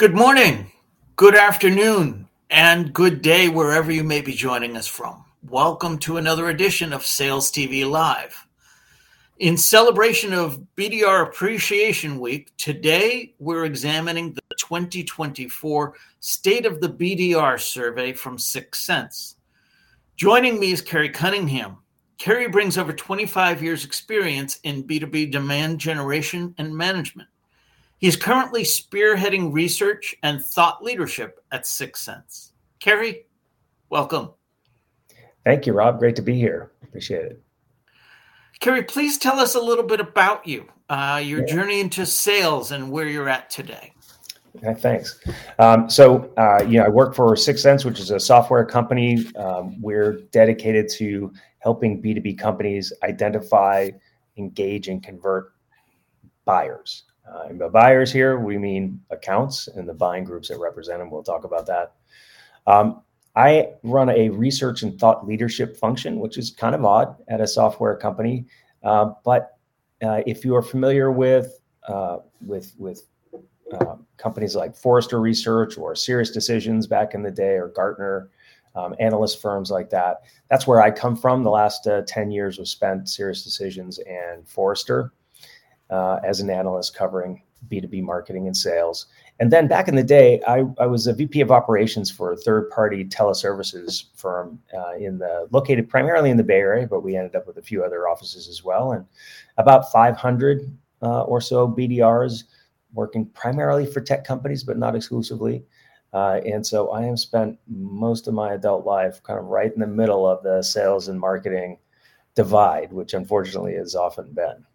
Good morning, good afternoon, and good day wherever you may be joining us from. Welcome to another edition of Sales TV Live. In celebration of BDR Appreciation Week, today we're examining the 2024 State of the BDR survey from 6sense. Joining me is Kerry Cunningham. Kerry brings over 25 years' experience in B2B demand generation and management. He is currently spearheading research and thought leadership at 6sense. Kerry, welcome. Thank you, Rob. Great to be here. Appreciate it. Kerry, please tell us a little bit about you, uh, your yeah. journey into sales, and where you're at today. Okay, thanks. Um, so, uh, you know, I work for 6sense, which is a software company. Um, we're dedicated to helping B2B companies identify, engage, and convert buyers. Uh, and by buyers here, we mean accounts and the buying groups that represent them. We'll talk about that. Um, I run a research and thought leadership function, which is kind of odd at a software company. Uh, but uh, if you are familiar with uh, with with uh, companies like Forrester Research or SiriusDecisions back in the day, or Gartner, um, analyst firms like that, that's where I come from. The last uh, ten years was spent SiriusDecisions and Forrester uh, as an analyst covering B2B marketing and sales. And then back in the day, I, I was a VP of operations for a third party teleservices firm uh, in the located primarily in the Bay Area, but we ended up with a few other offices as well. And about 500 uh, or so BDRs working primarily for tech companies, but not exclusively. Uh, and so I have spent most of my adult life kind of right in the middle of the sales and marketing divide, which unfortunately has often been.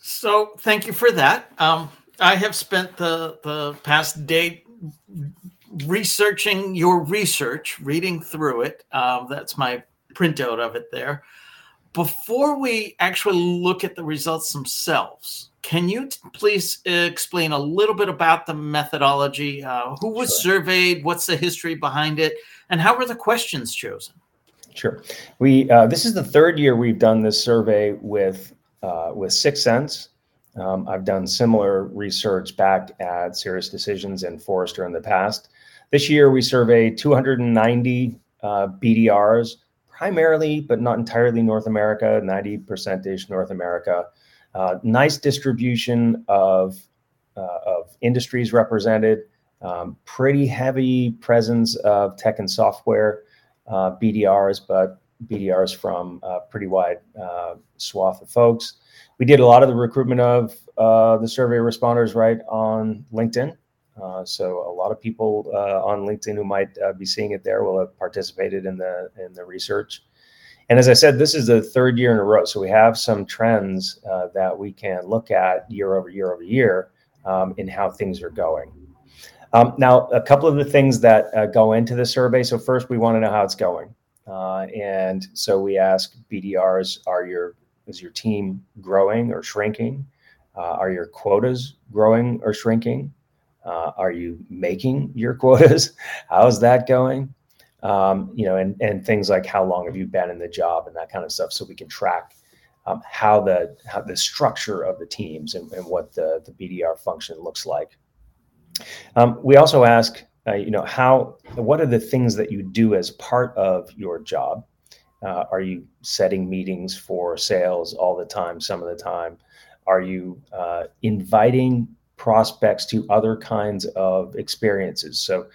So thank you for that. Um, I have spent the the past day researching your research, reading through it. Um, that's my printout of it there. Before we actually look at the results themselves, can you t- please explain a little bit about the methodology? Uh, who was sure. surveyed? What's the history behind it? And how were the questions chosen? Sure. We uh, this is the third year we've done this survey with uh, with 6sense. Um, I've done similar research back at SiriusDecisions and Forrester in the past. This year, we surveyed 290 uh, BDRs, primarily, but not entirely North America, 90% ish North America. Uh, nice distribution of, uh, of industries represented, um, pretty heavy presence of tech and software uh, BDRs, but BDRs from a pretty wide uh, swath of folks. We did a lot of the recruitment of uh, the survey responders right on LinkedIn. Uh, so a lot of people uh, on LinkedIn who might uh, be seeing it there will have participated in the in the research. And as I said, this is the third year in a row. So we have some trends uh, that we can look at year over year over year um, in how things are going. Um, now, a couple of the things that go into the survey. So first, we want to know how it's going. Uh, and so we ask BDRs, are your is your team growing or shrinking? Uh, are your quotas growing or shrinking? Uh, are you making your quotas? How's that going? Um, you know, and and things like how long have you been in the job and that kind of stuff, so we can track um, how the how the structure of the teams and, and what the the BDR function looks like. Um, we also ask uh, you know how what are the things that you do as part of your job? Uh, are you setting meetings for sales all the time some of the time? Are you uh, inviting prospects to other kinds of experiences? So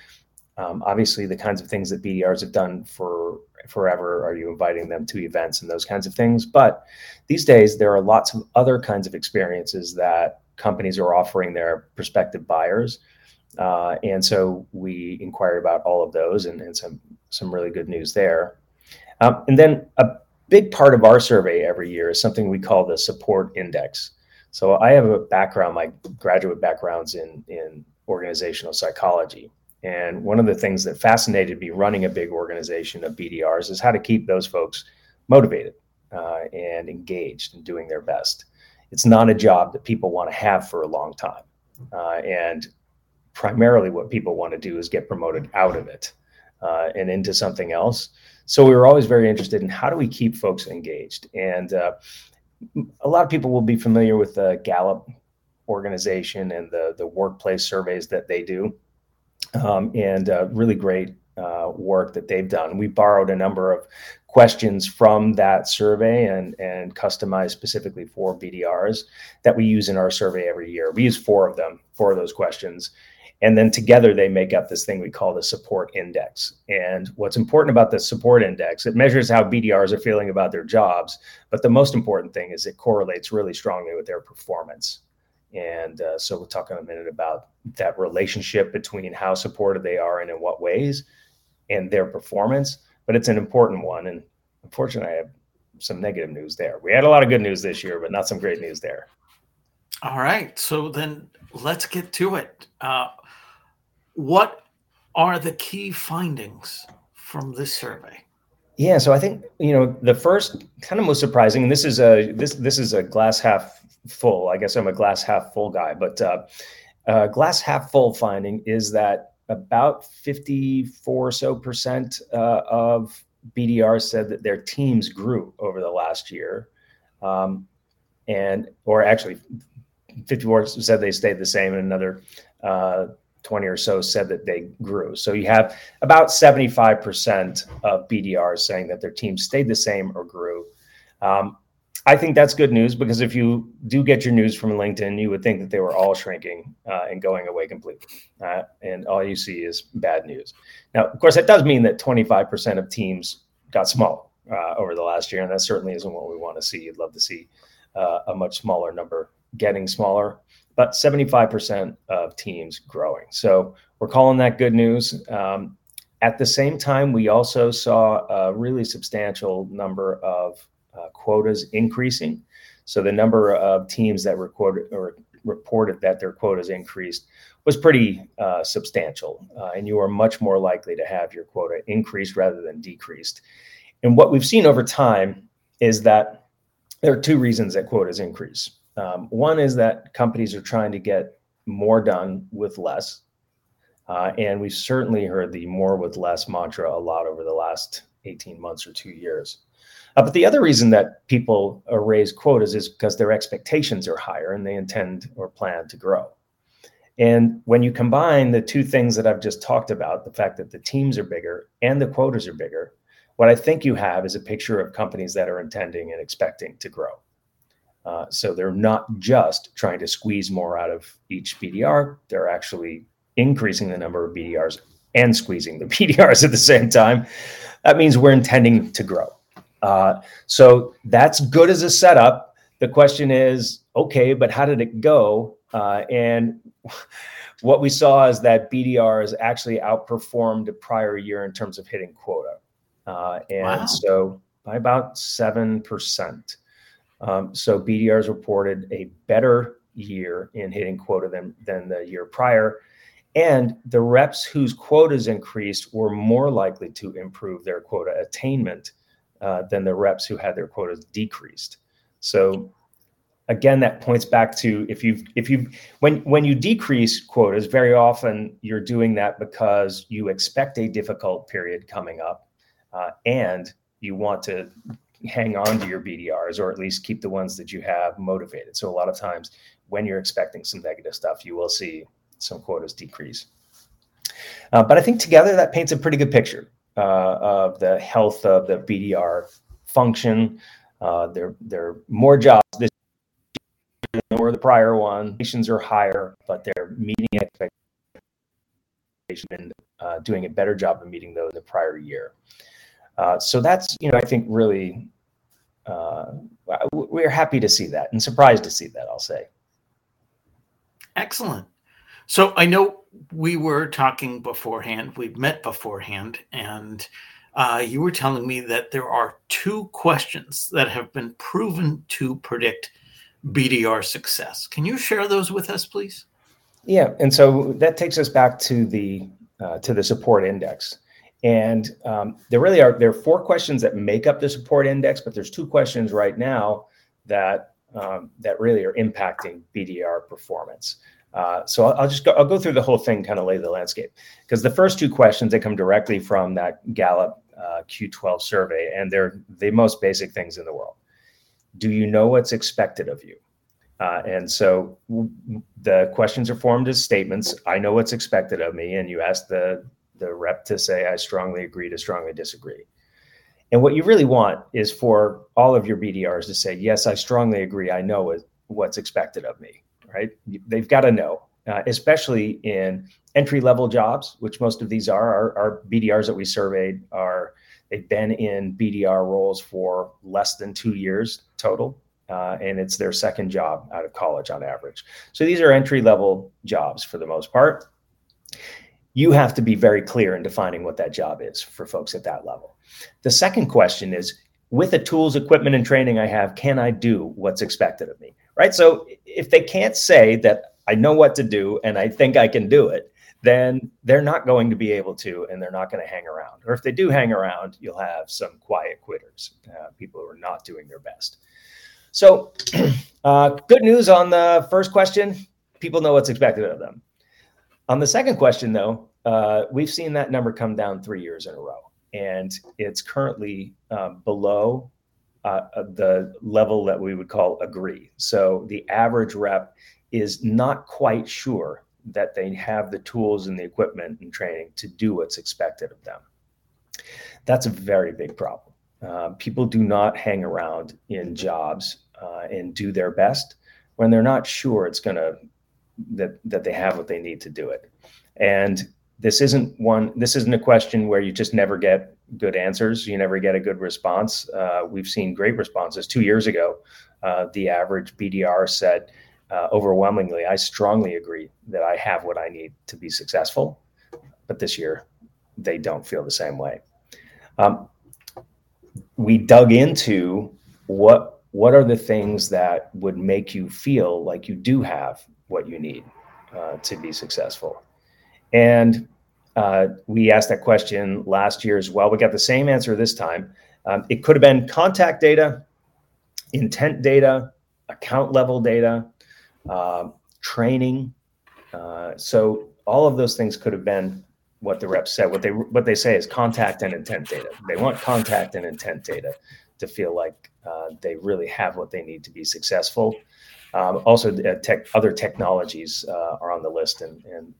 um, obviously the kinds of things that bdrs have done for forever are you inviting them to events and those kinds of things? But these days there are lots of other kinds of experiences that companies are offering their prospective buyers uh, and so we inquired about all of those and, and some some really good news there. Um, and then a big part of our survey every year is something we call the support index. So I have a background, my graduate backgrounds in in organizational psychology. And one of the things that fascinated me running a big organization of BDRs is how to keep those folks motivated uh, and engaged and doing their best. It's not a job that people want to have for a long time. Uh, and primarily what people want to do is get promoted out of it uh, and into something else. So we were always very interested in how do we keep folks engaged. And uh, a lot of people will be familiar with the Gallup organization and the the workplace surveys that they do, um, and uh, really great uh, work that they've done. We borrowed a number of questions from that survey and and customized specifically for BDRs that we use in our survey every year. We use four of them, four of those questions. And then together they make up this thing we call the support index. And what's important about the support index, it measures how BDRs are feeling about their jobs. But the most important thing is it correlates really strongly with their performance. And uh, so we'll talk in a minute about that relationship between how supported they are and in what ways and their performance. But it's an important one. And unfortunately, I have some negative news there. We had a lot of good news this year, but not some great news there. All right. So then let's get to it. Uh, what are the key findings from this survey? Yeah, so I think you know the first kind of most surprising, and this is a this this is a glass half full. I guess I'm a glass half full guy, but uh, uh, glass half full finding is that about 54 or so percent uh, of BDR said that their teams grew over the last year, um, and or actually 54 said they stayed the same, and another uh, 20 or so said that they grew. So you have about 75% of BDRs saying that their team stayed the same or grew. Um, I think that's good news because if you do get your news from LinkedIn, you would think that they were all shrinking uh, and going away completely. Uh, and all you see is bad news. Now, of course, that does mean that 25% of teams got smaller uh, over the last year. And that certainly isn't what we want to see. You'd love to see uh, a much smaller number getting smaller but 75% of teams growing. So we're calling that good news. Um, at the same time, we also saw a really substantial number of uh, quotas increasing. So the number of teams that recorded or reported that their quotas increased was pretty uh, substantial, uh, and you are much more likely to have your quota increased rather than decreased. And what we've seen over time is that there are two reasons that quotas increase. Um, one is that companies are trying to get more done with less. Uh, and we've certainly heard the more with less mantra a lot over the last 18 months or two years. Uh, but the other reason that people raise quotas is because their expectations are higher and they intend or plan to grow. And when you combine the two things that I've just talked about, the fact that the teams are bigger and the quotas are bigger, what I think you have is a picture of companies that are intending and expecting to grow. Uh, so they're not just trying to squeeze more out of each BDR, they're actually increasing the number of BDRs and squeezing the BDRs at the same time. That means we're intending to grow. Uh, so that's good as a setup. The question is, okay, but how did it go? Uh, and what we saw is that BDRs actually outperformed the prior year in terms of hitting quota. Uh, and wow. so by about 7%. Um, so BDRs reported a better year in hitting quota than, than the year prior. And the reps whose quotas increased were more likely to improve their quota attainment uh, than the reps who had their quotas decreased. So again, that points back to if you if you when when you decrease quotas, very often you're doing that because you expect a difficult period coming up, uh, and you want to hang on to your BDRs or at least keep the ones that you have motivated. So a lot of times when you're expecting some negative stuff, you will see some quotas decrease. Uh, but I think together that paints a pretty good picture uh, of the health of the BDR function. Uh, there, there are more jobs this year than were the prior one. Nations are higher, but they're meeting expectations and uh, doing a better job of meeting those the prior year. Uh, so that's you know I think really uh, we're happy to see that and surprised to see that. I'll say. Excellent. So I know we were talking beforehand. We've met beforehand, and uh, you were telling me that there are two questions that have been proven to predict BDR success. Can you share those with us, please? Yeah, and so that takes us back to the uh, to the support index. And um, there really are there are four questions that make up the support index, but there's two questions right now that um, that really are impacting BDR performance. Uh, so I'll, I'll, just go, I'll go through the whole thing, kind of lay the landscape, because the first two questions they come directly from that Gallup uh, Q12 survey, and they're the most basic things in the world. Do you know what's expected of you? Uh, and so the questions are formed as statements. I know what's expected of me, and you ask the the rep to say, "I strongly agree" to strongly disagree. And what you really want is for all of your BDRs to say, "Yes, I strongly agree. I know what's expected of me." Right? They've got to know, uh, especially in entry level jobs, which most of these are. Our, our BDRs that we surveyed are they've been in BDR roles for less than two years total uh, and it's their second job out of college on average. So these are entry level jobs for the most part. You have to be very clear in defining what that job is for folks at that level. The second question is with the tools, equipment, and training I have, can I do what's expected of me? Right. So if they can't say that I know what to do and I think I can do it, then they're not going to be able to, and they're not going to hang around. Or if they do hang around, you'll have some quiet quitters, uh, people who are not doing their best. So, uh, good news on the first question people know what's expected of them. On the second question, though, uh, we've seen that number come down three years in a row, and it's currently um, below uh, uh, the level that we would call agree. So, the average rep is not quite sure that they have the tools and the equipment and training to do what's expected of them. That's a very big problem. Uh, people do not hang around in jobs uh, and do their best when they're not sure it's going to that that they have what they need to do it. And this isn't one. This isn't a question where you just never get good answers. You never get a good response. Uh, we've seen great responses. Two years ago, uh, the average BDR said uh, overwhelmingly, "I strongly agree that I have what I need to be successful." But this year, they don't feel the same way. Um, we dug into what what are the things that would make you feel like you do have what you need uh, to be successful? And uh, we asked that question last year as well. We got the same answer this time. Um, it could have been contact data, intent data, account level data, uh, training. So all of those things could have been what the reps said. What they what they say is contact and intent data. They want contact and intent data to feel like uh, they really have what they need to be successful. Um, also, uh, tech, other technologies uh, are on the list, and, and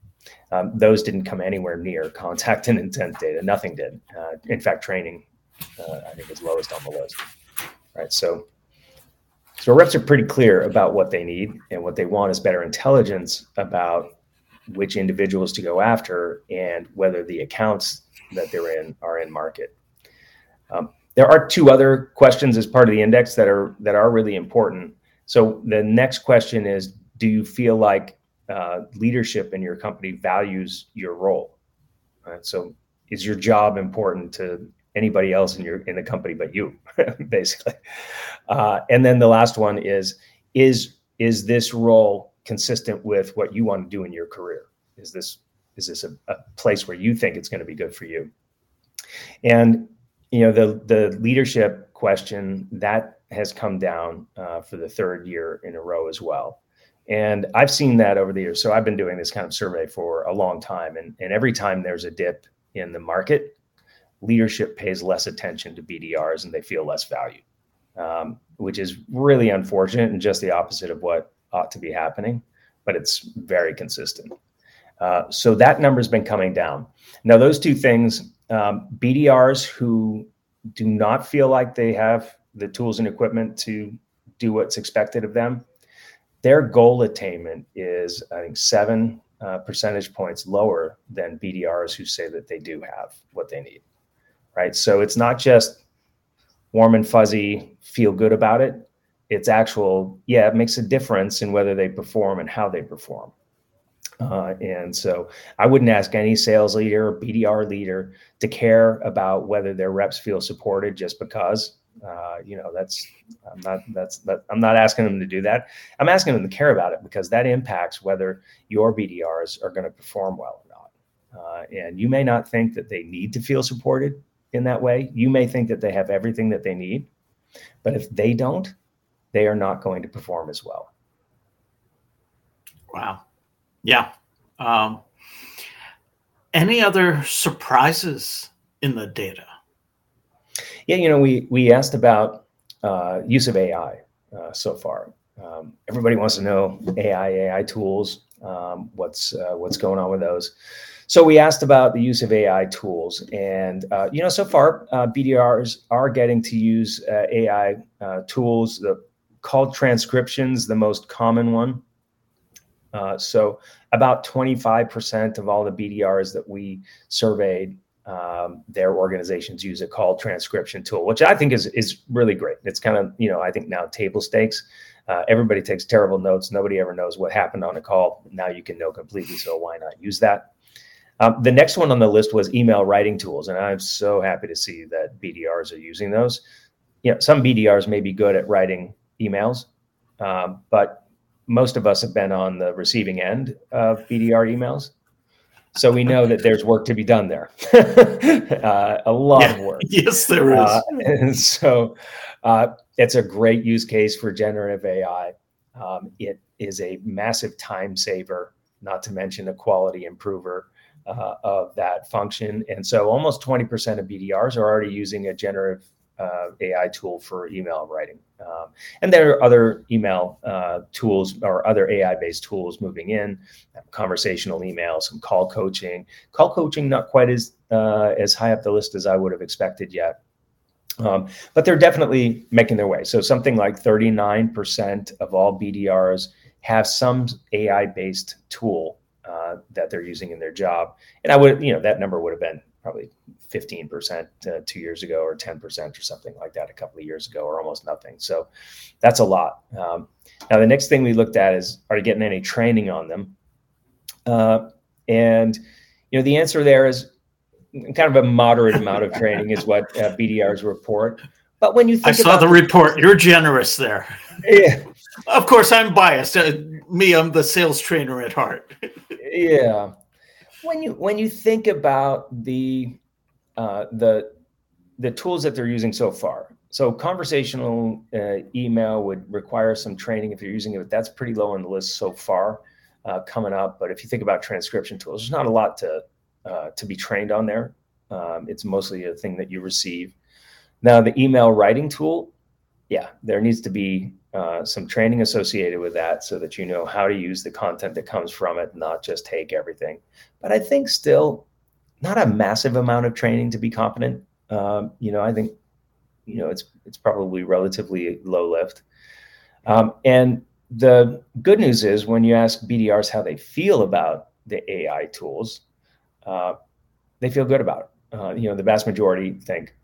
um, those didn't come anywhere near contact and intent data. Nothing did. Uh, in fact, training, uh, I think, is lowest on the list. Right. So, so reps are pretty clear about what they need, and what they want is better intelligence about which individuals to go after and whether the accounts that they're in are in market. Um, there are two other questions as part of the index that are that are really important. So the next question is, do you feel like uh, leadership in your company values your role? Right? So is your job important to anybody else in your in the company but you, basically? Uh, and then the last one is is is this role consistent with what you want to do in your career? Is this is this a, a place where you think it's going to be good for you? And you know the the leadership question that has come down uh, for the third year in a row as well. And i've seen that over the years. So i've been doing this kind of survey for a long time. And, and every time there's a dip in the market leadership pays less attention to bdrs and they feel less value um, which is really unfortunate and just the opposite of what ought to be happening but it's very consistent. Uh, so that number's been coming down. Now those two things um, BDRs who do not feel like they have the tools and equipment to do what's expected of them, their goal attainment is, I think, seven uh, percentage points lower than BDRs who say that they do have what they need. Right. So it's not just warm and fuzzy, feel good about it. It's actual, yeah, it makes a difference in whether they perform and how they perform. Uh, and so I wouldn't ask any sales leader or BDR leader to care about whether their reps feel supported just because. Uh, you know, that's I'm not that's that I'm not asking them to do that. I'm asking them to care about it because that impacts whether your BDRs are going to perform well or not. Uh, and you may not think that they need to feel supported in that way. You may think that they have everything that they need, but if they don't, they are not going to perform as well. Wow. Yeah. Um, any other surprises in the data? Yeah, you know, we we asked about uh, use of AI uh, so far, Um, everybody wants to know AI, AI tools, um, what's uh, what's going on with those. So we asked about the use of AI tools, and uh, you know, so far uh, BDRs are getting to use uh, AI tools. The call transcriptions, the most common one. So about 25% of all the BDRs that we surveyed, um, their organizations use a call transcription tool, which I think is is really great. It's kind of you know I think now table stakes. Uh, everybody takes terrible notes. Nobody ever knows what happened on a call. Now you can know completely. So why not use that? Um, the next one on the list was email writing tools, and I'm so happy to see that BDRs are using those. You know, some BDRs may be good at writing emails, um, but most of us have been on the receiving end of BDR emails. So we know that there's work to be done there. uh, a lot yeah, of work. Yes, there is. Uh, and so uh, it's a great use case for generative AI. Um, it is a massive time saver, not to mention a quality improver uh, of that function. And so almost 20% of BDRs are already using a generative uh, AI tool for email writing. Um, and there are other email uh, tools or other AI based tools moving in, conversational email, some call coaching. Call coaching, not quite as, uh, as high up the list as I would have expected yet. Um, but they're definitely making their way. So something like 39% of all BDRs have some AI based tool uh, that they're using in their job. And I would, you know, that number would have been probably 15% uh, two years ago or 10% or something like that a couple of years ago or almost nothing. So that's a lot. Um, now, the next thing we looked at is are you getting any training on them? Uh, and, you know, the answer there is kind of a moderate amount of training is what uh, BDRs report. But when you think I saw the report, you're generous there. Yeah. Of course, I'm biased. Uh, me, I'm the sales trainer at heart. yeah. When you when you think about the uh, the the tools that they're using so far, so conversational uh, email would require some training if you're using it, but that's pretty low on the list so far. Uh, coming up, but if you think about transcription tools, there's not a lot to uh, to be trained on there. Um, it's mostly a thing that you receive. Now, the email writing tool, yeah, there needs to be uh, some training associated with that so that you know how to use the content that comes from it, not just take everything. But I think still not a massive amount of training to be competent. Um, you know, I think you know it's it's probably relatively low lift. Um, and the good news is when you ask BDRs how they feel about the AI tools, uh, they feel good about it. Uh, you know, the vast majority think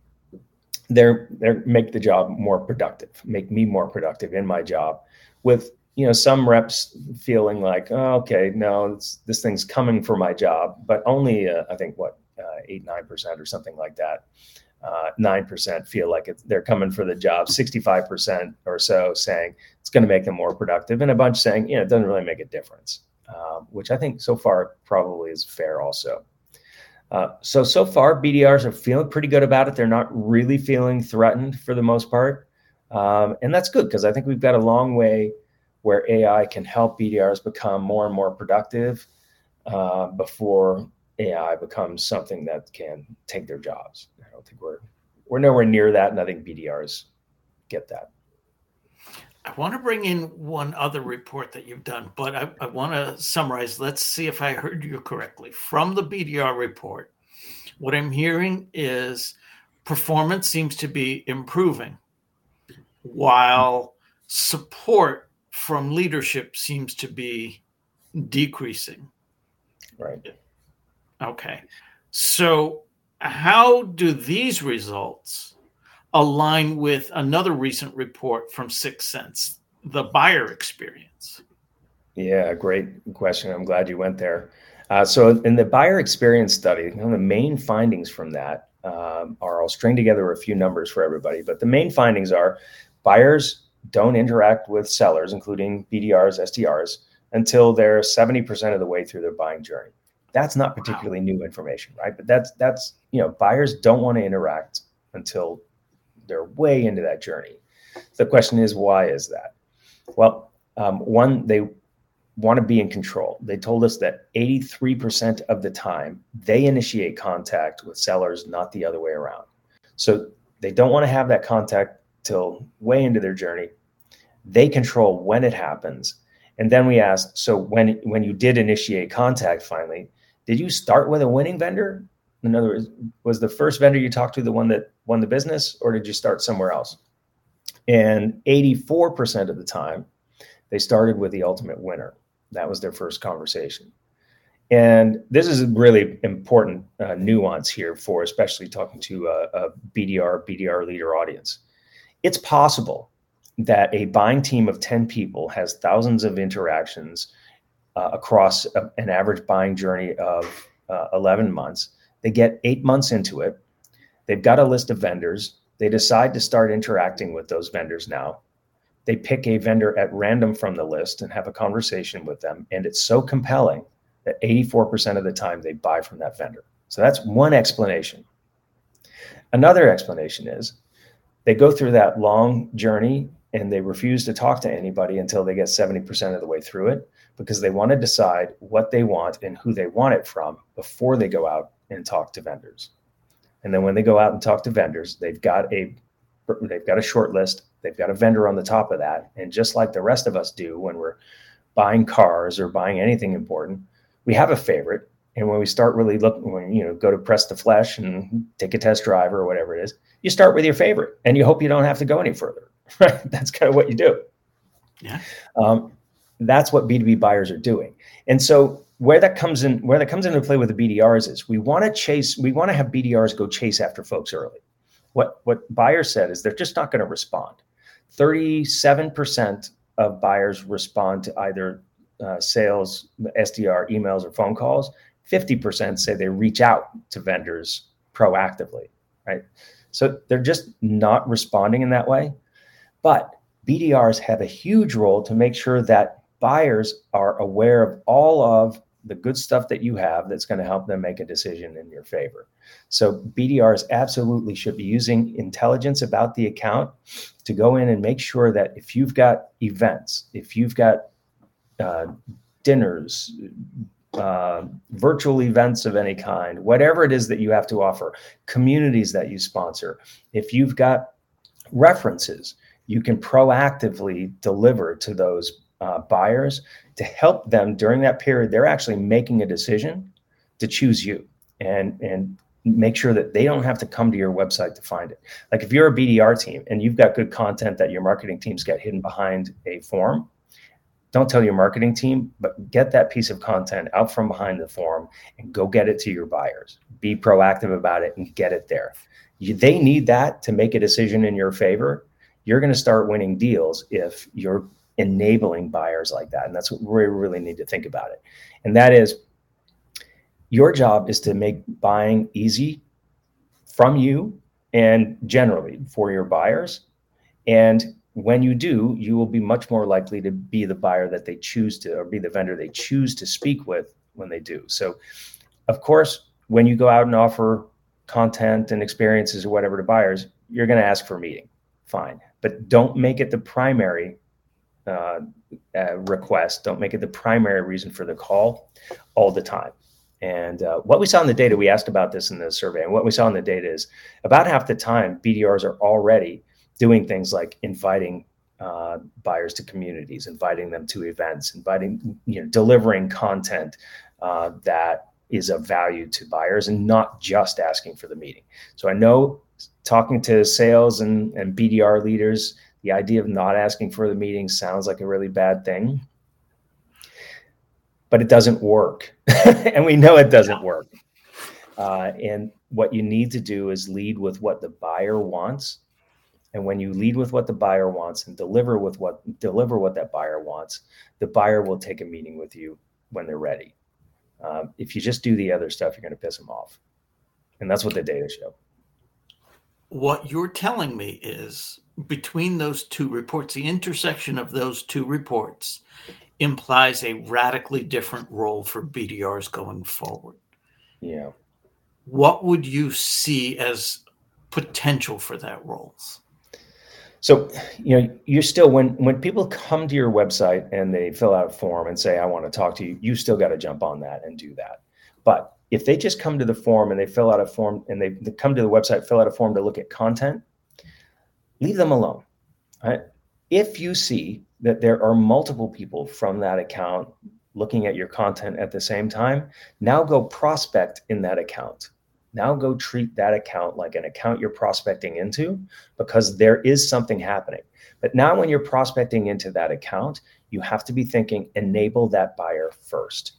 they're they're make the job more productive, make me more productive in my job. With you know some reps feeling like, oh, okay, no, this thing's coming for my job, but only uh, I think what uh, eight nine percent or something like that. Uh, nine percent feel like they're coming for the job. Sixty-five percent or so saying it's going to make them more productive, and a bunch saying, you know, it doesn't really make a difference. Um, which I think so far probably is fair also. Uh, so so far, BDRs are feeling pretty good about it. They're not really feeling threatened for the most part, um, and that's good because I think we've got a long way where AI can help BDRs become more and more productive uh, before AI becomes something that can take their jobs. I don't think we're we're nowhere near that, and I think BDRs get that. I want to bring in one other report that you've done, but I, I want to summarize. Let's see if I heard you correctly. From the BDR report, what I'm hearing is performance seems to be improving, while support from leadership seems to be decreasing. Right. Okay. So, how do these results align with another recent report from 6sense, the buyer experience? Yeah, great question. I'm glad you went there. Uh, so, in the buyer experience study, one of the main findings from that um, are I'll string together a few numbers for everybody, but the main findings are buyers don't interact with sellers, including BDRs, SDRs, until they're 70% of the way through their buying journey. That's not particularly wow. new information, right? But that's that's you know buyers don't want to interact until they're way into that journey. The question is, why is that? Well, um, one, they want to be in control. They told us that 83% of the time they initiate contact with sellers, not the other way around. So they don't want to have that contact till way into their journey. They control when it happens. And then we asked, so when when you did initiate contact finally, did you start with a winning vendor? In other words, was the first vendor you talked to the one that won the business, or did you start somewhere else? And 84% of the time, they started with the ultimate winner. That was their first conversation. And this is a really important uh, nuance here for especially talking to a, a BDR, BDR leader audience. It's possible that a buying team of 10 people has thousands of interactions uh, across a, an average buying journey of uh, 11 months. They get eight months into it. They've got a list of vendors. They decide to start interacting with those vendors now. They pick a vendor at random from the list and have a conversation with them. And it's so compelling that 84% of the time they buy from that vendor. So that's one explanation. Another explanation is they go through that long journey and they refuse to talk to anybody until they get 70% of the way through it because they want to decide what they want and who they want it from before they go out and talk to vendors. And then when they go out and talk to vendors, they've got a they've got a short list, they've got a vendor on the top of that. And just like the rest of us do when we're buying cars or buying anything important, we have a favorite. And when we start really looking, when you know, go to press the flesh and take a test drive or whatever it is, you start with your favorite, and you hope you don't have to go any further. Right? That's kind of what you do. Yeah. Um, that's what B2B buyers are doing. And so where that comes in, where that comes into play with the BDRs is we want to chase, we want to have BDRs go chase after folks early. What what buyers said is they're just not going to respond. 37% of buyers respond to either uh, sales, SDR, emails, or phone calls. 50% say they reach out to vendors proactively, right? So they're just not responding in that way. But BDRs have a huge role to make sure that buyers are aware of all of the good stuff that you have that's going to help them make a decision in your favor. So BDRs absolutely should be using intelligence about the account to go in and make sure that if you've got events, if you've got uh, dinners, uh, virtual events of any kind, whatever it is that you have to offer, communities that you sponsor, if you've got references, you can proactively deliver to those uh, buyers to help them during that period. They're actually making a decision to choose you and and make sure that they don't have to come to your website to find it. Like if you're a BDR team and you've got good content that your marketing teams get hidden behind a form, don't tell your marketing team, but get that piece of content out from behind the form and go get it to your buyers. Be proactive about it and get it there. You, they need that to make a decision in your favor. You're going to start winning deals if you're enabling buyers like that. And that's what we really need to think about it. And that is your job is to make buying easy from you and generally for your buyers. And when you do, you will be much more likely to be the buyer that they choose to, or be the vendor they choose to speak with when they do. So, of course, when you go out and offer content and experiences or whatever to buyers, you're going to ask for a meeting. Fine. But don't make it the primary uh, uh, request. Don't make it the primary reason for the call all the time. And uh, what we saw in the data, we asked about this in the survey, and what we saw in the data is about half the time BDRs are already doing things like inviting uh, buyers to communities, inviting them to events, inviting, you know, delivering content uh, that is of value to buyers, and not just asking for the meeting. So I know talking to sales and, and BDR leaders, the idea of not asking for the meeting sounds like a really bad thing, but it doesn't work. and we know it doesn't work. Uh, and what you need to do is lead with what the buyer wants. And when you lead with what the buyer wants and deliver with what deliver what that buyer wants, the buyer will take a meeting with you when they're ready. Um, if you just do the other stuff, you're going to piss them off, and that's what the data show. What you're telling me is between those two reports, the intersection of those two reports implies a radically different role for BDRs going forward. Yeah. What would you see as potential for that roles? So, you know, you're still when when people come to your website and they fill out a form and say, "I want to talk to you," you still got to jump on that and do that. But if they just come to the form and they fill out a form and they, they come to the website, fill out a form to look at content, leave them alone. Right? if you see that there are multiple people from that account looking at your content at the same time, now go prospect in that account. Now go treat that account like an account you're prospecting into because there is something happening. But now, when you're prospecting into that account, you have to be thinking enable that buyer first.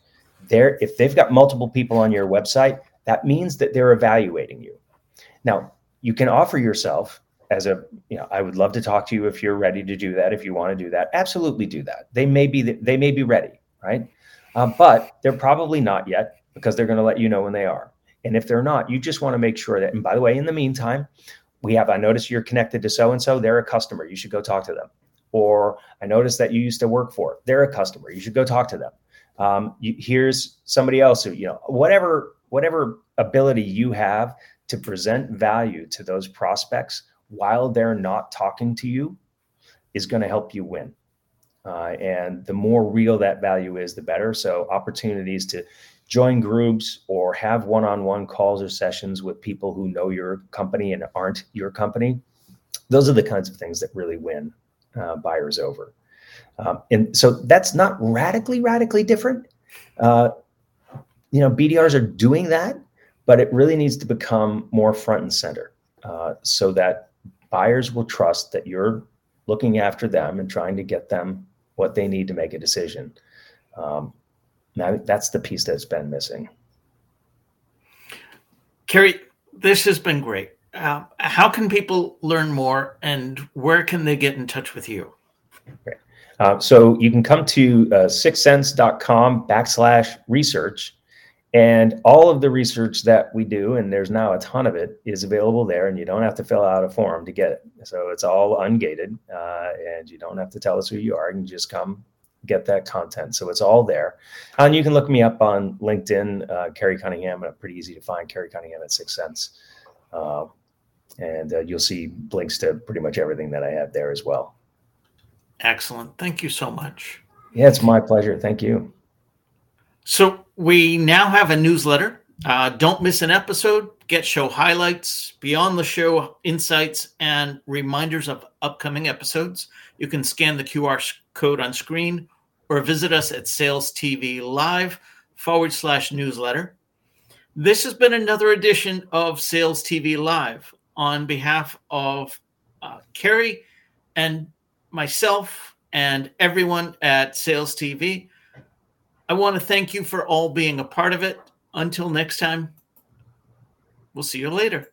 There, if they've got multiple people on your website, that means that they're evaluating you. Now, you can offer yourself as a, you know, I would love to talk to you if you're ready to do that. If you want to do that, absolutely do that. They may be, they may be ready, right? Um, but they're probably not yet because they're going to let you know when they are. And if they're not, you just want to make sure that. And by the way, in the meantime, we have. I noticed you're connected to so and so. They're a customer. You should go talk to them. Or I noticed that you used to work for. They're a customer. You should go talk to them. Um, you, here's somebody else who you know. Whatever whatever ability you have to present value to those prospects while they're not talking to you is going to help you win. Uh, and the more real that value is, the better. So, opportunities to join groups or have one on one calls or sessions with people who know your company and aren't your company, those are the kinds of things that really win uh, buyers over. Um, and so, that's not radically, radically different. Uh, you know, BDRs are doing that, but it really needs to become more front and center uh, so that buyers will trust that you're looking after them and trying to get them what they need to make a decision. Um, that's the piece that's been missing. Kerry, this has been great. Uh, how can people learn more and where can they get in touch with you? Great. Uh, so you can come to uh, 6sense.com backslash research and all of the research that we do, and there's now a ton of it, is available there, and you don't have to fill out a form to get it. So it's all ungated, uh, and you don't have to tell us who you are. Can just come get that content. So it's all there. And you can look me up on LinkedIn, uh, Kerry Cunningham, pretty easy to find, Kerry Cunningham at 6sense. Uh, and uh, you'll see links to pretty much everything that I have there as well. Excellent. Thank you so much. Yeah, it's my pleasure. Thank you. So we now have a newsletter. Uh, don't miss an episode. Get show highlights, beyond the show insights, and reminders of upcoming episodes. You can scan the QR code on screen or visit us at Sales TV Live forward slash newsletter. This has been another edition of Sales TV Live. On behalf of uh, Kerry and myself and everyone at Sales TV, I want to thank you for all being a part of it. Until next time, we'll see you later.